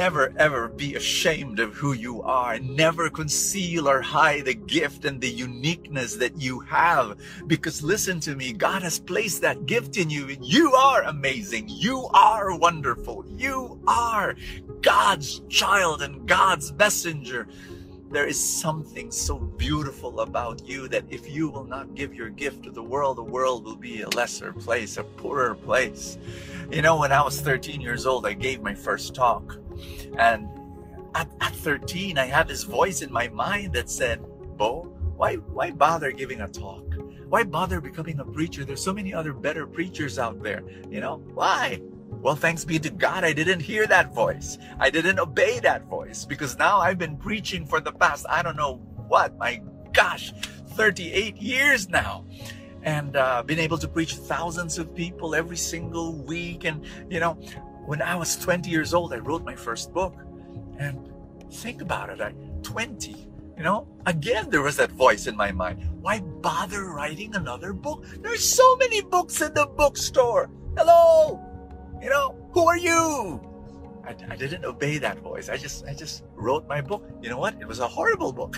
Never ever be ashamed of who you are. Never conceal or hide the gift and the uniqueness that you have. Because listen to me, God has placed that gift in you. You are amazing. You are wonderful. You are God's child and God's messenger. There is something so beautiful about you that if you will not give your gift to the world, the world will be a lesser place, a poorer place. You know, when I was 13 years old, I gave my first talk. And at, at 13, I had this voice in my mind that said, Bo, why, why bother giving a talk? Why bother becoming a preacher? There's so many other better preachers out there. You know, why? Well, thanks be to God, I didn't hear that voice. I didn't obey that voice because now I've been preaching for the past, I don't know what, my gosh, 38 years now. And uh, been able to preach thousands of people every single week. And, you know, when I was 20 years old, I wrote my first book. And think about it, I 20, you know, again there was that voice in my mind. Why bother writing another book? There's so many books in the bookstore. Hello, you know, who are you? I, I didn't obey that voice. I just I just wrote my book. You know what? It was a horrible book.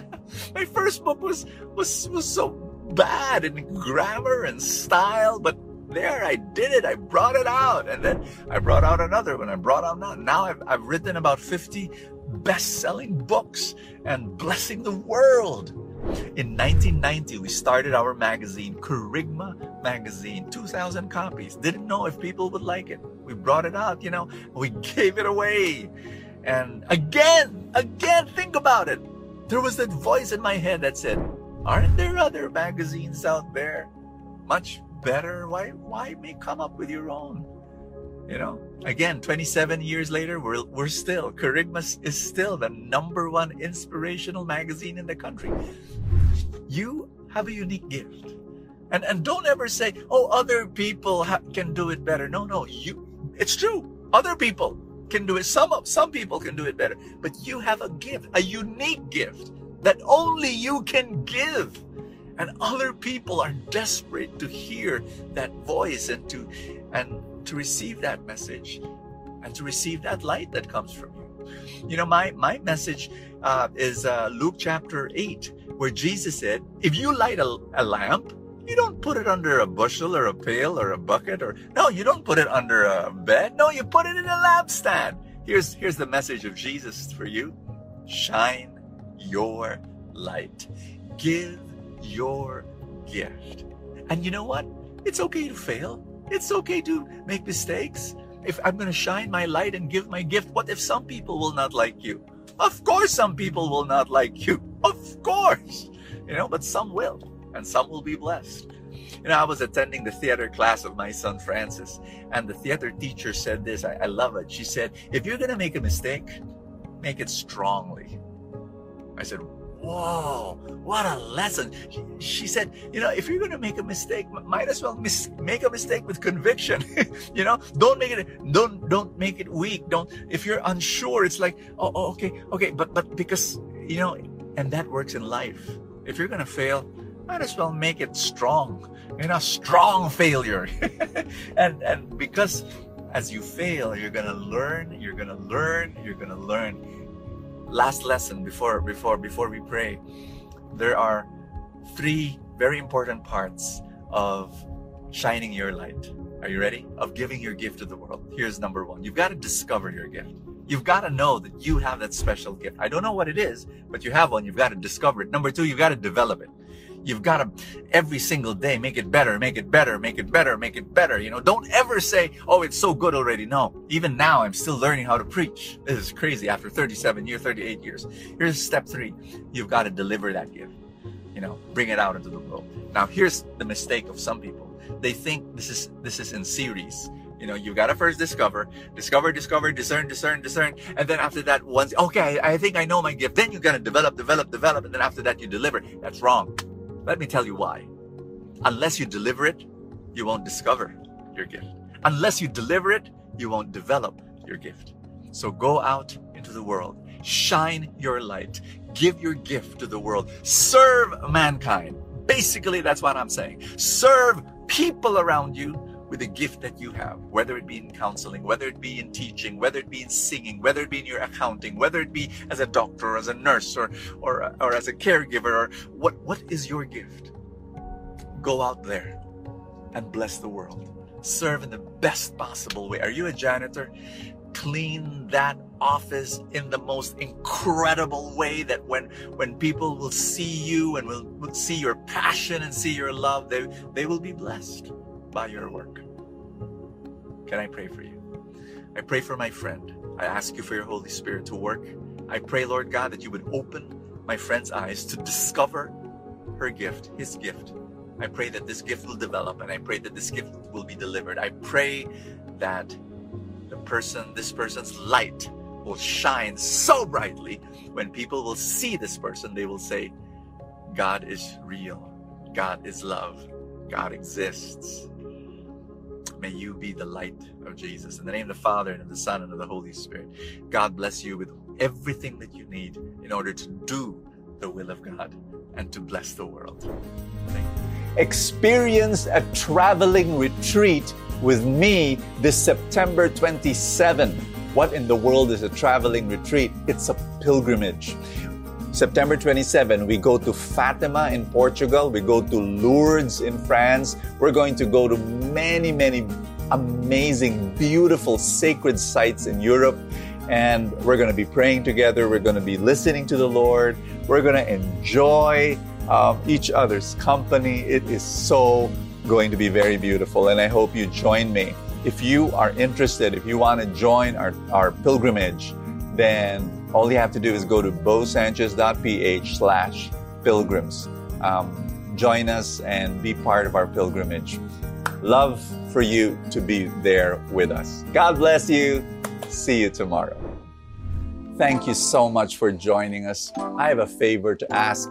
my first book was was was so bad in grammar and style, but there I did it. I brought it out. And then I brought out another one. I brought out now. Now I've, I've written about 50 best-selling books and blessing the world. In 1990, we started our magazine, Kerygma Magazine, 2,000 copies. Didn't know if people would like it. We brought it out, you know, we gave it away. And again, again, think about it. There was that voice in my head that said, Aren't there other magazines out there much better? Why, why make come up with your own? You know, again, 27 years later, we're, we're still, Kerygma is still the number one inspirational magazine in the country. You have a unique gift. And, and don't ever say, oh, other people ha- can do it better. No, no, you, it's true. Other people can do it. Some, some people can do it better, but you have a gift, a unique gift that only you can give. And other people are desperate to hear that voice and to, and to receive that message and to receive that light that comes from you. You know, my, my message uh, is uh, Luke chapter 8, where Jesus said, If you light a, a lamp, you don't put it under a bushel or a pail or a bucket or no, you don't put it under a bed. No, you put it in a lampstand. Here's here's the message of Jesus for you. Shine your light. Give your gift. And you know what? It's okay to fail. It's okay to make mistakes. If I'm going to shine my light and give my gift, what if some people will not like you? Of course, some people will not like you. Of course. You know, but some will, and some will be blessed. You know, I was attending the theater class of my son Francis, and the theater teacher said this. I, I love it. She said, If you're going to make a mistake, make it strongly. I said, whoa, what a lesson. She, said, you know, if you're going to make a mistake, might as well mis- make a mistake with conviction. you know, don't make it, don't, don't make it weak. Don't, if you're unsure, it's like, oh, oh, okay, okay. But, but because, you know, and that works in life. If you're going to fail, might as well make it strong, you know, strong failure. and, and because as you fail, you're going to learn, you're going to learn, you're going to learn last lesson before before before we pray there are three very important parts of shining your light. Are you ready? Of giving your gift to the world. Here's number one. You've got to discover your gift. You've got to know that you have that special gift. I don't know what it is but you have one. You've got to discover it. Number two you've got to develop it You've got to every single day make it better, make it better, make it better, make it better. You know, don't ever say, oh, it's so good already. No, even now I'm still learning how to preach. This is crazy after 37 years, 38 years. Here's step three. You've got to deliver that gift. You know, bring it out into the world. Now, here's the mistake of some people. They think this is this is in series. You know, you've gotta first discover, discover, discover, discern, discern, discern, and then after that, once okay, I think I know my gift. Then you gotta develop, develop, develop, and then after that, you deliver. That's wrong let me tell you why. Unless you deliver it, you won't discover your gift. Unless you deliver it, you won't develop your gift. So go out into the world, shine your light, give your gift to the world, serve mankind. Basically, that's what I'm saying. Serve people around you with the gift that you have, whether it be in counseling, whether it be in teaching, whether it be in singing, whether it be in your accounting, whether it be as a doctor, or as a nurse, or or, or as a caregiver, or what what is your gift? Go out there and bless the world. Serve in the best possible way. Are you a janitor? Clean that office in the most incredible way that when when people will see you and will, will see your passion and see your love, they, they will be blessed by your work. Can I pray for you? I pray for my friend. I ask you for your Holy Spirit to work. I pray, Lord God, that you would open my friend's eyes to discover her gift, his gift. I pray that this gift will develop and I pray that this gift will be delivered. I pray that the person, this person's light will shine so brightly when people will see this person, they will say, God is real. God is love. God exists. May you be the light of Jesus. In the name of the Father, and of the Son, and of the Holy Spirit. God bless you with everything that you need in order to do the will of God and to bless the world. Experience a traveling retreat with me this September 27. What in the world is a traveling retreat? It's a pilgrimage. September 27, we go to Fatima in Portugal. We go to Lourdes in France. We're going to go to many, many amazing, beautiful, sacred sites in Europe. And we're going to be praying together. We're going to be listening to the Lord. We're going to enjoy um, each other's company. It is so going to be very beautiful. And I hope you join me. If you are interested, if you want to join our, our pilgrimage, then all you have to do is go to bosanchez.ph slash pilgrims. Um, join us and be part of our pilgrimage. Love for you to be there with us. God bless you. See you tomorrow. Thank you so much for joining us. I have a favor to ask.